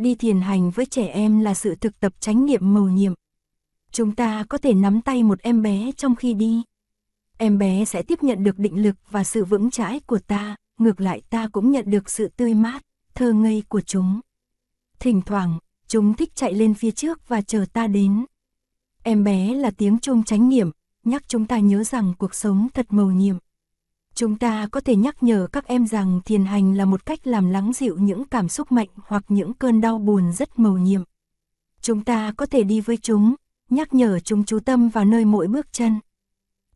đi thiền hành với trẻ em là sự thực tập chánh niệm mầu nhiệm. Chúng ta có thể nắm tay một em bé trong khi đi. Em bé sẽ tiếp nhận được định lực và sự vững chãi của ta, ngược lại ta cũng nhận được sự tươi mát, thơ ngây của chúng. Thỉnh thoảng, chúng thích chạy lên phía trước và chờ ta đến. Em bé là tiếng chuông chánh niệm, nhắc chúng ta nhớ rằng cuộc sống thật mầu nhiệm. Chúng ta có thể nhắc nhở các em rằng thiền hành là một cách làm lắng dịu những cảm xúc mạnh hoặc những cơn đau buồn rất mầu nhiệm. Chúng ta có thể đi với chúng, nhắc nhở chúng chú tâm vào nơi mỗi bước chân.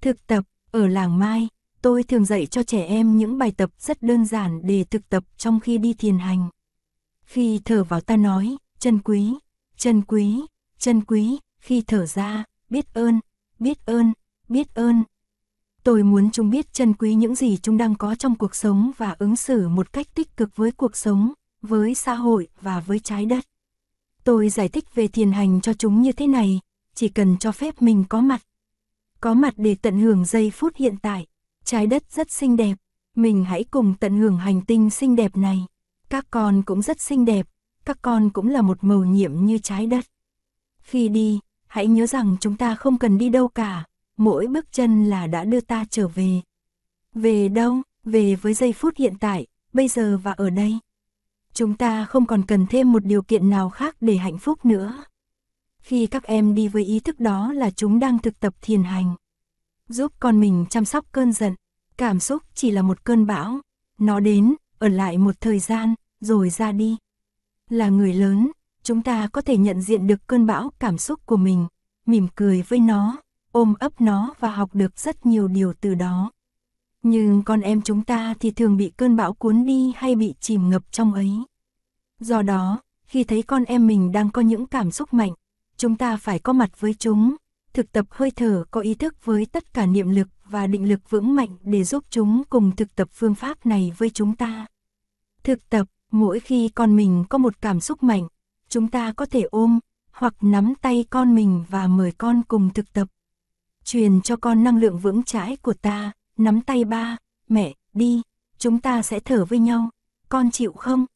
Thực tập, ở làng Mai, tôi thường dạy cho trẻ em những bài tập rất đơn giản để thực tập trong khi đi thiền hành. Khi thở vào ta nói, chân quý, chân quý, chân quý, khi thở ra, biết ơn, biết ơn, biết ơn. Tôi muốn chúng biết trân quý những gì chúng đang có trong cuộc sống và ứng xử một cách tích cực với cuộc sống, với xã hội và với trái đất. Tôi giải thích về thiền hành cho chúng như thế này, chỉ cần cho phép mình có mặt. Có mặt để tận hưởng giây phút hiện tại. Trái đất rất xinh đẹp, mình hãy cùng tận hưởng hành tinh xinh đẹp này. Các con cũng rất xinh đẹp, các con cũng là một màu nhiệm như trái đất. Khi đi, hãy nhớ rằng chúng ta không cần đi đâu cả, mỗi bước chân là đã đưa ta trở về. Về đâu? Về với giây phút hiện tại, bây giờ và ở đây. Chúng ta không còn cần thêm một điều kiện nào khác để hạnh phúc nữa. Khi các em đi với ý thức đó là chúng đang thực tập thiền hành. Giúp con mình chăm sóc cơn giận, cảm xúc chỉ là một cơn bão. Nó đến, ở lại một thời gian, rồi ra đi. Là người lớn, chúng ta có thể nhận diện được cơn bão cảm xúc của mình, mỉm cười với nó, ôm ấp nó và học được rất nhiều điều từ đó. Nhưng con em chúng ta thì thường bị cơn bão cuốn đi hay bị chìm ngập trong ấy. Do đó, khi thấy con em mình đang có những cảm xúc mạnh, chúng ta phải có mặt với chúng, thực tập hơi thở có ý thức với tất cả niệm lực và định lực vững mạnh để giúp chúng cùng thực tập phương pháp này với chúng ta. Thực tập, mỗi khi con mình có một cảm xúc mạnh, chúng ta có thể ôm hoặc nắm tay con mình và mời con cùng thực tập. Truyền cho con năng lượng vững chãi của ta, nắm tay ba, mẹ, đi, chúng ta sẽ thở với nhau, con chịu không?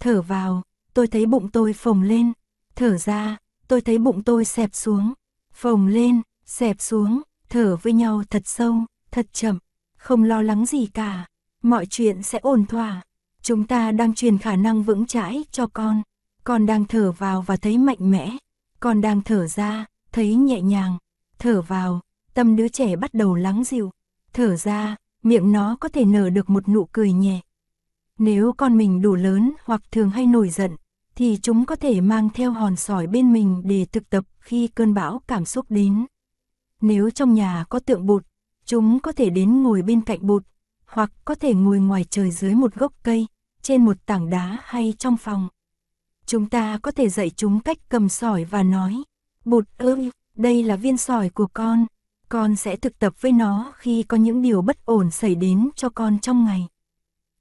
Thở vào, tôi thấy bụng tôi phồng lên, thở ra, tôi thấy bụng tôi xẹp xuống, phồng lên, xẹp xuống, thở với nhau thật sâu, thật chậm, không lo lắng gì cả, mọi chuyện sẽ ổn thỏa. Chúng ta đang truyền khả năng vững chãi cho con, con đang thở vào và thấy mạnh mẽ, con đang thở ra, thấy nhẹ nhàng, thở vào, tâm đứa trẻ bắt đầu lắng dịu, thở ra, miệng nó có thể nở được một nụ cười nhẹ. Nếu con mình đủ lớn hoặc thường hay nổi giận, thì chúng có thể mang theo hòn sỏi bên mình để thực tập khi cơn bão cảm xúc đến. Nếu trong nhà có tượng bụt, chúng có thể đến ngồi bên cạnh bụt, hoặc có thể ngồi ngoài trời dưới một gốc cây, trên một tảng đá hay trong phòng. Chúng ta có thể dạy chúng cách cầm sỏi và nói, bụt ơi, đây là viên sỏi của con, con sẽ thực tập với nó khi có những điều bất ổn xảy đến cho con trong ngày.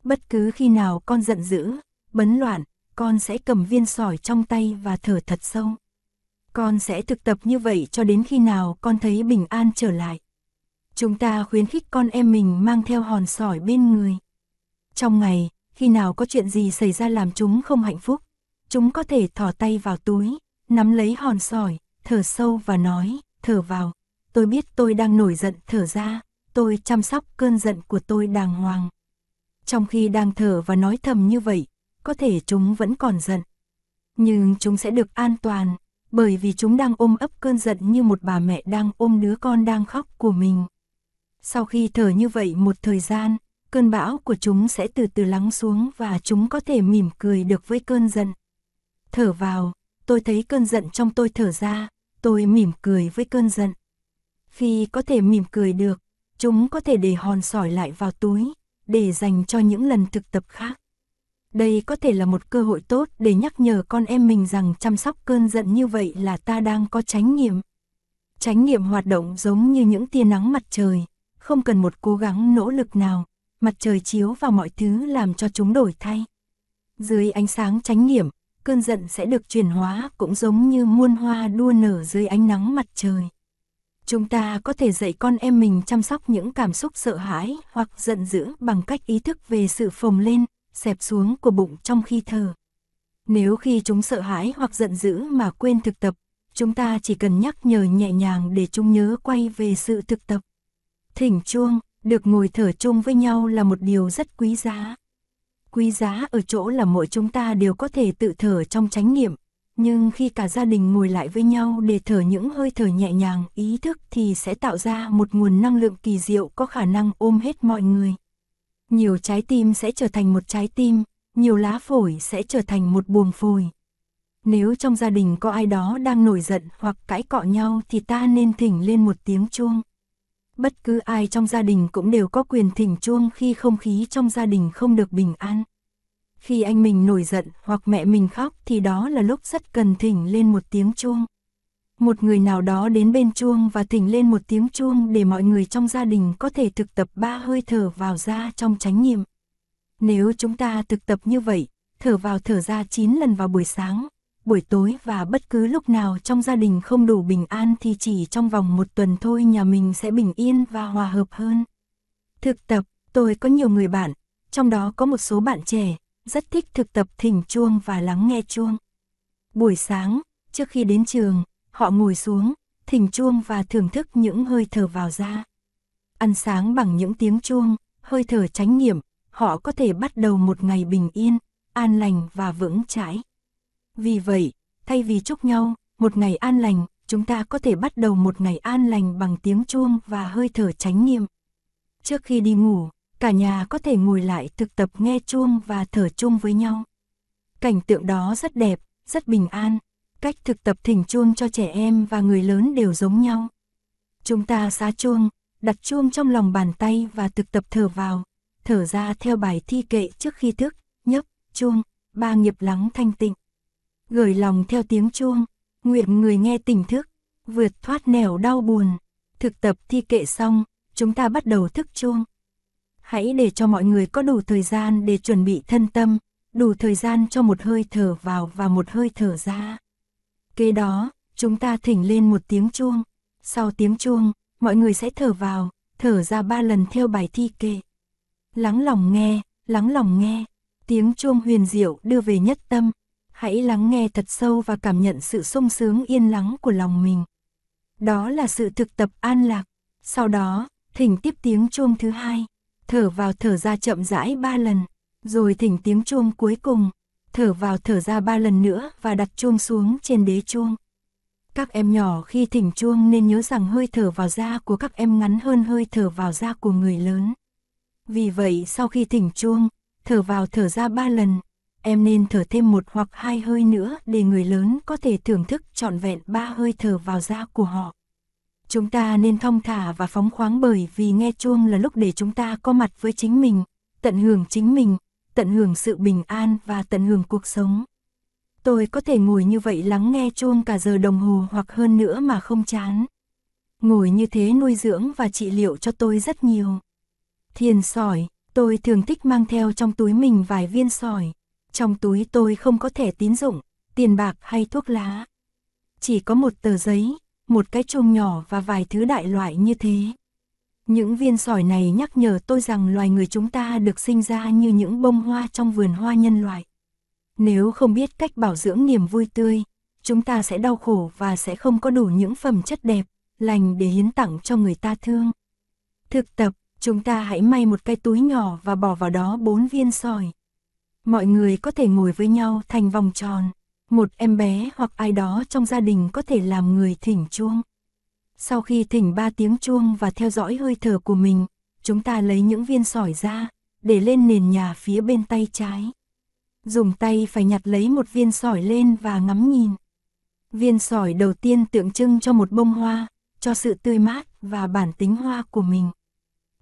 Bất cứ khi nào con giận dữ, bấn loạn, con sẽ cầm viên sỏi trong tay và thở thật sâu. Con sẽ thực tập như vậy cho đến khi nào con thấy bình an trở lại. Chúng ta khuyến khích con em mình mang theo hòn sỏi bên người. Trong ngày, khi nào có chuyện gì xảy ra làm chúng không hạnh phúc, chúng có thể thỏ tay vào túi, nắm lấy hòn sỏi, thở sâu và nói, thở vào, tôi biết tôi đang nổi giận, thở ra, tôi chăm sóc cơn giận của tôi đàng hoàng. Trong khi đang thở và nói thầm như vậy, có thể chúng vẫn còn giận. Nhưng chúng sẽ được an toàn, bởi vì chúng đang ôm ấp cơn giận như một bà mẹ đang ôm đứa con đang khóc của mình. Sau khi thở như vậy một thời gian, cơn bão của chúng sẽ từ từ lắng xuống và chúng có thể mỉm cười được với cơn giận. Thở vào, tôi thấy cơn giận trong tôi thở ra, tôi mỉm cười với cơn giận. Khi có thể mỉm cười được, chúng có thể để hòn sỏi lại vào túi, để dành cho những lần thực tập khác. Đây có thể là một cơ hội tốt để nhắc nhở con em mình rằng chăm sóc cơn giận như vậy là ta đang có chánh nghiệm. Chánh nghiệm hoạt động giống như những tia nắng mặt trời, không cần một cố gắng nỗ lực nào, mặt trời chiếu vào mọi thứ làm cho chúng đổi thay. Dưới ánh sáng chánh nghiệm cơn giận sẽ được chuyển hóa cũng giống như muôn hoa đua nở dưới ánh nắng mặt trời. Chúng ta có thể dạy con em mình chăm sóc những cảm xúc sợ hãi hoặc giận dữ bằng cách ý thức về sự phồng lên, xẹp xuống của bụng trong khi thở. Nếu khi chúng sợ hãi hoặc giận dữ mà quên thực tập, chúng ta chỉ cần nhắc nhở nhẹ nhàng để chúng nhớ quay về sự thực tập. Thỉnh chuông, được ngồi thở chung với nhau là một điều rất quý giá. Quý giá ở chỗ là mỗi chúng ta đều có thể tự thở trong chánh niệm, nhưng khi cả gia đình ngồi lại với nhau để thở những hơi thở nhẹ nhàng, ý thức thì sẽ tạo ra một nguồn năng lượng kỳ diệu có khả năng ôm hết mọi người. Nhiều trái tim sẽ trở thành một trái tim, nhiều lá phổi sẽ trở thành một buồng phổi. Nếu trong gia đình có ai đó đang nổi giận hoặc cãi cọ nhau thì ta nên thỉnh lên một tiếng chuông. Bất cứ ai trong gia đình cũng đều có quyền thỉnh chuông khi không khí trong gia đình không được bình an. Khi anh mình nổi giận hoặc mẹ mình khóc thì đó là lúc rất cần thỉnh lên một tiếng chuông. Một người nào đó đến bên chuông và thỉnh lên một tiếng chuông để mọi người trong gia đình có thể thực tập ba hơi thở vào ra trong chánh niệm. Nếu chúng ta thực tập như vậy, thở vào thở ra 9 lần vào buổi sáng, buổi tối và bất cứ lúc nào trong gia đình không đủ bình an thì chỉ trong vòng một tuần thôi nhà mình sẽ bình yên và hòa hợp hơn. Thực tập, tôi có nhiều người bạn, trong đó có một số bạn trẻ, rất thích thực tập thỉnh chuông và lắng nghe chuông. Buổi sáng, trước khi đến trường, họ ngồi xuống, thỉnh chuông và thưởng thức những hơi thở vào ra. Ăn sáng bằng những tiếng chuông, hơi thở chánh niệm, họ có thể bắt đầu một ngày bình yên, an lành và vững chãi. Vì vậy, thay vì chúc nhau một ngày an lành, chúng ta có thể bắt đầu một ngày an lành bằng tiếng chuông và hơi thở chánh niệm. Trước khi đi ngủ, cả nhà có thể ngồi lại thực tập nghe chuông và thở chung với nhau. Cảnh tượng đó rất đẹp, rất bình an. Cách thực tập thỉnh chuông cho trẻ em và người lớn đều giống nhau. Chúng ta xá chuông, đặt chuông trong lòng bàn tay và thực tập thở vào, thở ra theo bài thi kệ trước khi thức, nhấp, chuông, ba nghiệp lắng thanh tịnh. Gửi lòng theo tiếng chuông, nguyện người nghe tỉnh thức, vượt thoát nẻo đau buồn. Thực tập thi kệ xong, chúng ta bắt đầu thức chuông. Hãy để cho mọi người có đủ thời gian để chuẩn bị thân tâm, đủ thời gian cho một hơi thở vào và một hơi thở ra. Kế đó, chúng ta thỉnh lên một tiếng chuông. Sau tiếng chuông, mọi người sẽ thở vào, thở ra ba lần theo bài thi kệ. Lắng lòng nghe, lắng lòng nghe, tiếng chuông huyền diệu đưa về nhất tâm. Hãy lắng nghe thật sâu và cảm nhận sự sung sướng yên lắng của lòng mình. Đó là sự thực tập an lạc. Sau đó, thỉnh tiếp tiếng chuông thứ hai, thở vào thở ra chậm rãi ba lần, rồi thỉnh tiếng chuông cuối cùng, thở vào thở ra ba lần nữa và đặt chuông xuống trên đế chuông. Các em nhỏ khi thỉnh chuông nên nhớ rằng hơi thở vào da của các em ngắn hơn hơi thở vào da của người lớn. Vì vậy sau khi thỉnh chuông, thở vào thở ra ba lần, em nên thở thêm một hoặc hai hơi nữa để người lớn có thể thưởng thức trọn vẹn ba hơi thở vào da của họ. Chúng ta nên thông thả và phóng khoáng bởi vì nghe chuông là lúc để chúng ta có mặt với chính mình, tận hưởng chính mình, tận hưởng sự bình an và tận hưởng cuộc sống. Tôi có thể ngồi như vậy lắng nghe chuông cả giờ đồng hồ hoặc hơn nữa mà không chán. Ngồi như thế nuôi dưỡng và trị liệu cho tôi rất nhiều. Thiền sỏi, tôi thường thích mang theo trong túi mình vài viên sỏi. Trong túi tôi không có thẻ tín dụng, tiền bạc hay thuốc lá. Chỉ có một tờ giấy, một cái chuông nhỏ và vài thứ đại loại như thế. Những viên sỏi này nhắc nhở tôi rằng loài người chúng ta được sinh ra như những bông hoa trong vườn hoa nhân loại. Nếu không biết cách bảo dưỡng niềm vui tươi, chúng ta sẽ đau khổ và sẽ không có đủ những phẩm chất đẹp, lành để hiến tặng cho người ta thương. Thực tập, chúng ta hãy may một cái túi nhỏ và bỏ vào đó bốn viên sỏi. Mọi người có thể ngồi với nhau thành vòng tròn. Một em bé hoặc ai đó trong gia đình có thể làm người thỉnh chuông. Sau khi thỉnh ba tiếng chuông và theo dõi hơi thở của mình, chúng ta lấy những viên sỏi ra, để lên nền nhà phía bên tay trái. Dùng tay phải nhặt lấy một viên sỏi lên và ngắm nhìn. Viên sỏi đầu tiên tượng trưng cho một bông hoa, cho sự tươi mát và bản tính hoa của mình.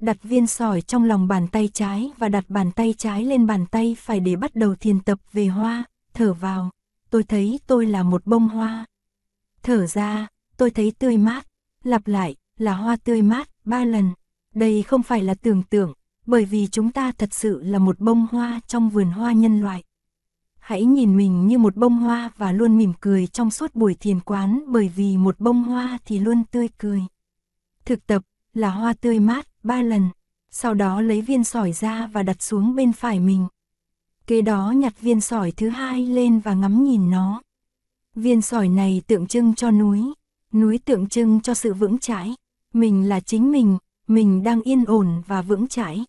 Đặt viên sỏi trong lòng bàn tay trái và đặt bàn tay trái lên bàn tay phải để bắt đầu thiền tập về hoa, thở vào, tôi thấy tôi là một bông hoa. Thở ra, tôi thấy tươi mát, lặp lại, là hoa tươi mát, ba lần. Đây không phải là tưởng tượng, bởi vì chúng ta thật sự là một bông hoa trong vườn hoa nhân loại. Hãy nhìn mình như một bông hoa và luôn mỉm cười trong suốt buổi thiền quán bởi vì một bông hoa thì luôn tươi cười. Thực tập là hoa tươi mát ba lần, sau đó lấy viên sỏi ra và đặt xuống bên phải mình. Kế đó nhặt viên sỏi thứ hai lên và ngắm nhìn nó. Viên sỏi này tượng trưng cho núi, núi tượng trưng cho sự vững chãi. Mình là chính mình, mình đang yên ổn và vững chãi.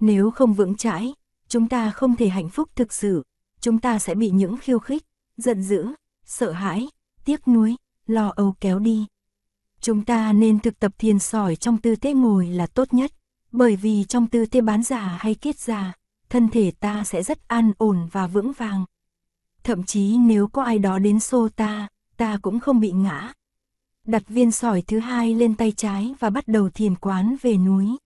Nếu không vững chãi, chúng ta không thể hạnh phúc thực sự, chúng ta sẽ bị những khiêu khích, giận dữ, sợ hãi, tiếc nuối, lo âu kéo đi. Chúng ta nên thực tập thiền sỏi trong tư thế ngồi là tốt nhất, bởi vì trong tư thế bán giả hay kiết giả, thân thể ta sẽ rất an ổn và vững vàng. Thậm chí nếu có ai đó đến xô ta, ta cũng không bị ngã. Đặt viên sỏi thứ hai lên tay trái và bắt đầu thiền quán về núi.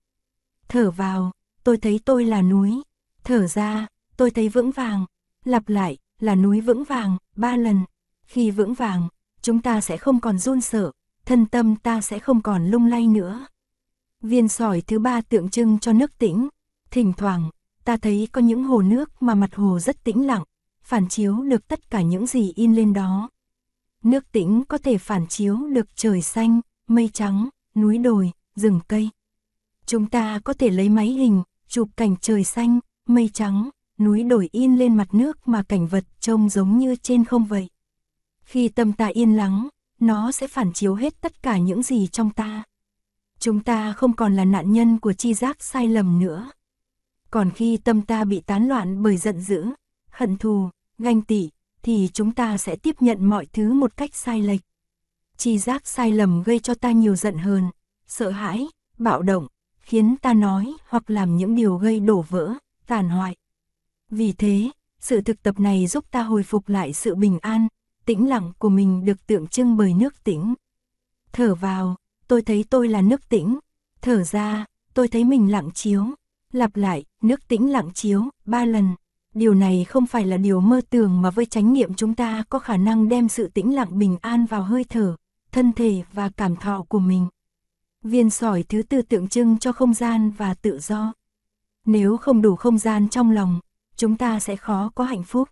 Thở vào, tôi thấy tôi là núi. Thở ra, tôi thấy vững vàng. Lặp lại, là núi vững vàng, ba lần. Khi vững vàng, chúng ta sẽ không còn run sợ, thân tâm ta sẽ không còn lung lay nữa. Viên sỏi thứ ba tượng trưng cho nước tĩnh. Thỉnh thoảng, ta thấy có những hồ nước mà mặt hồ rất tĩnh lặng, phản chiếu được tất cả những gì in lên đó. Nước tĩnh có thể phản chiếu được trời xanh, mây trắng, núi đồi, rừng cây. Chúng ta có thể lấy máy hình, chụp cảnh trời xanh, mây trắng, núi đồi in lên mặt nước mà cảnh vật trông giống như trên không vậy. Khi tâm ta yên lắng, nó sẽ phản chiếu hết tất cả những gì trong ta. Chúng ta không còn là nạn nhân của chi giác sai lầm nữa. Còn khi tâm ta bị tán loạn bởi giận dữ, hận thù, ganh tị, thì chúng ta sẽ tiếp nhận mọi thứ một cách sai lệch. Chi giác sai lầm gây cho ta nhiều giận hờn, sợ hãi, bạo động, khiến ta nói hoặc làm những điều gây đổ vỡ, tàn hoại. Vì thế, sự thực tập này giúp ta hồi phục lại sự bình an, tĩnh lặng của mình được tượng trưng bởi nước tĩnh. Thở vào, tôi thấy tôi là nước tĩnh. Thở ra, tôi thấy mình lặng chiếu. Lặp lại, nước tĩnh lặng chiếu, ba lần. Điều này không phải là điều mơ tưởng mà với chánh niệm chúng ta có khả năng đem sự tĩnh lặng bình an vào hơi thở, thân thể và cảm thọ của mình. Viên sỏi thứ tư tượng trưng cho không gian và tự do. Nếu không đủ không gian trong lòng, chúng ta sẽ khó có hạnh phúc.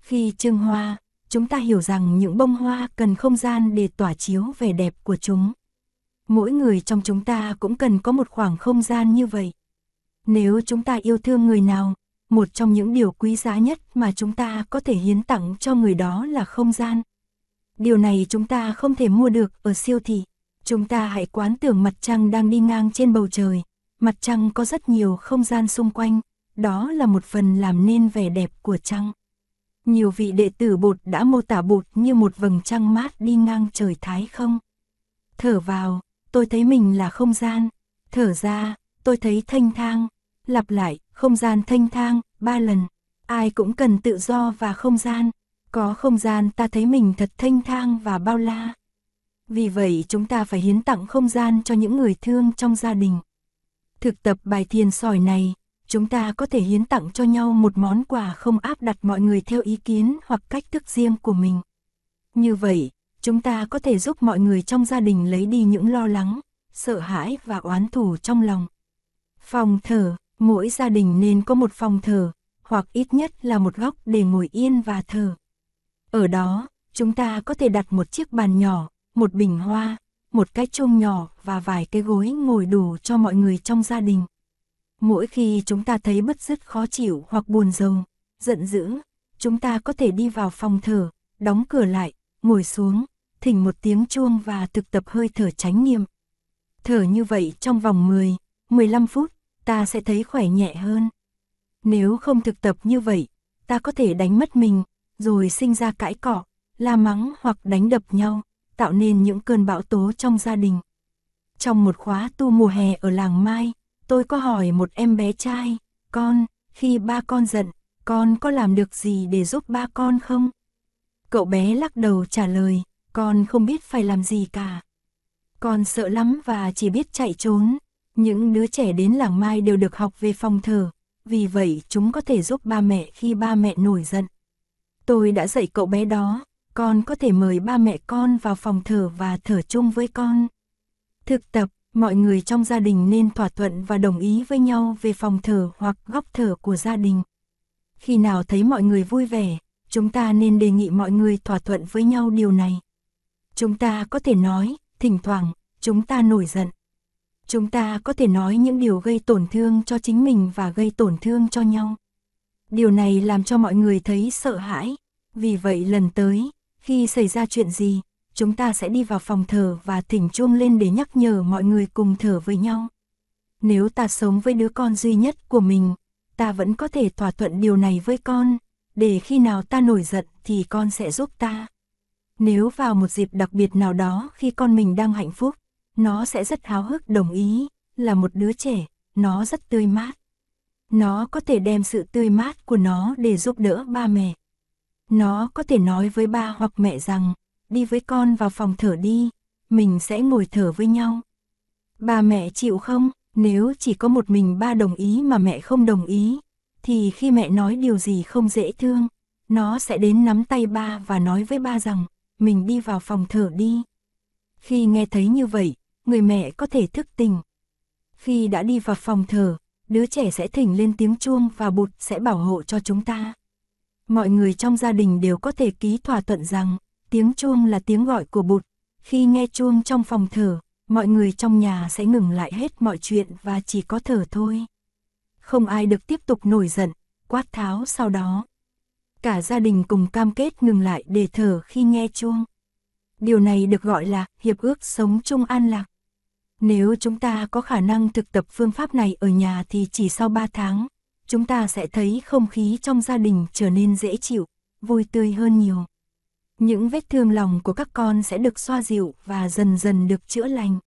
Khi trưng hoa, chúng ta hiểu rằng những bông hoa cần không gian để tỏa chiếu vẻ đẹp của chúng. Mỗi người trong chúng ta cũng cần có một khoảng không gian như vậy. Nếu chúng ta yêu thương người nào, một trong những điều quý giá nhất mà chúng ta có thể hiến tặng cho người đó là không gian. Điều này chúng ta không thể mua được ở siêu thị. Chúng ta hãy quán tưởng mặt trăng đang đi ngang trên bầu trời. Mặt trăng có rất nhiều không gian xung quanh, đó là một phần làm nên vẻ đẹp của trăng. Nhiều vị đệ tử bột đã mô tả bột như một vầng trăng mát đi ngang trời thái không. Thở vào, tôi thấy mình là không gian. Thở ra, tôi thấy thanh thang. Lặp lại, không gian thanh thang, ba lần. Ai cũng cần tự do và không gian. Có không gian ta thấy mình thật thanh thang và bao la. Vì vậy chúng ta phải hiến tặng không gian cho những người thương trong gia đình. Thực tập bài thiền sỏi này, chúng ta có thể hiến tặng cho nhau một món quà không áp đặt mọi người theo ý kiến hoặc cách thức riêng của mình. Như vậy, chúng ta có thể giúp mọi người trong gia đình lấy đi những lo lắng, sợ hãi và oán thù trong lòng. Phòng thờ, mỗi gia đình nên có một phòng thờ, hoặc ít nhất là một góc để ngồi yên và thờ. Ở đó, chúng ta có thể đặt một chiếc bàn nhỏ, một bình hoa, một cái chuông nhỏ và vài cái gối ngồi đủ cho mọi người trong gia đình. Mỗi khi chúng ta thấy bất dứt khó chịu hoặc buồn rầu, giận dữ, chúng ta có thể đi vào phòng thở, đóng cửa lại, ngồi xuống, thỉnh một tiếng chuông và thực tập hơi thở chánh niệm. Thở như vậy trong vòng 10, 15 phút, ta sẽ thấy khỏe nhẹ hơn. Nếu không thực tập như vậy, ta có thể đánh mất mình, rồi sinh ra cãi cọ, la mắng hoặc đánh đập nhau, tạo nên những cơn bão tố trong gia đình. Trong một khóa tu mùa hè ở làng Mai, tôi có hỏi một em bé trai, con, khi ba con giận, con có làm được gì để giúp ba con không? Cậu bé lắc đầu trả lời, con không biết phải làm gì cả. Con sợ lắm và chỉ biết chạy trốn. Những đứa trẻ đến làng Mai đều được học về phòng thờ, vì vậy chúng có thể giúp ba mẹ khi ba mẹ nổi giận. Tôi đã dạy cậu bé đó, con có thể mời ba mẹ con vào phòng thờ và thở chung với con. Thực tập, mọi người trong gia đình nên thỏa thuận và đồng ý với nhau về phòng thờ hoặc góc thờ của gia đình. Khi nào thấy mọi người vui vẻ, chúng ta nên đề nghị mọi người thỏa thuận với nhau điều này. Chúng ta có thể nói, thỉnh thoảng, chúng ta nổi giận. Chúng ta có thể nói những điều gây tổn thương cho chính mình và gây tổn thương cho nhau. Điều này làm cho mọi người thấy sợ hãi. Vì vậy lần tới, khi xảy ra chuyện gì, chúng ta sẽ đi vào phòng thờ và thỉnh chuông lên để nhắc nhở mọi người cùng thở với nhau. Nếu ta sống với đứa con duy nhất của mình, ta vẫn có thể thỏa thuận điều này với con, để khi nào ta nổi giận thì con sẽ giúp ta. Nếu vào một dịp đặc biệt nào đó khi con mình đang hạnh phúc, nó sẽ rất háo hức đồng ý, là một đứa trẻ, nó rất tươi mát. Nó có thể đem sự tươi mát của nó để giúp đỡ ba mẹ. Nó có thể nói với ba hoặc mẹ rằng, đi với con vào phòng thở đi, mình sẽ ngồi thở với nhau. Ba mẹ chịu không? Nếu chỉ có một mình ba đồng ý mà mẹ không đồng ý, thì khi mẹ nói điều gì không dễ thương, nó sẽ đến nắm tay ba và nói với ba rằng, mình đi vào phòng thở đi. Khi nghe thấy như vậy, người mẹ có thể thức tỉnh. Khi đã đi vào phòng thở, đứa trẻ sẽ thỉnh lên tiếng chuông và bụt sẽ bảo hộ cho chúng ta. Mọi người trong gia đình đều có thể ký thỏa thuận rằng, tiếng chuông là tiếng gọi của bụt. Khi nghe chuông trong phòng thở, mọi người trong nhà sẽ ngừng lại hết mọi chuyện và chỉ có thở thôi. Không ai được tiếp tục nổi giận, quát tháo sau đó. Cả gia đình cùng cam kết ngừng lại để thở khi nghe chuông. Điều này được gọi là hiệp ước sống chung an lạc. Nếu chúng ta có khả năng thực tập phương pháp này ở nhà thì chỉ sau 3 tháng, chúng ta sẽ thấy không khí trong gia đình trở nên dễ chịu, vui tươi hơn nhiều. Những vết thương lòng của các con sẽ được xoa dịu và dần dần được chữa lành.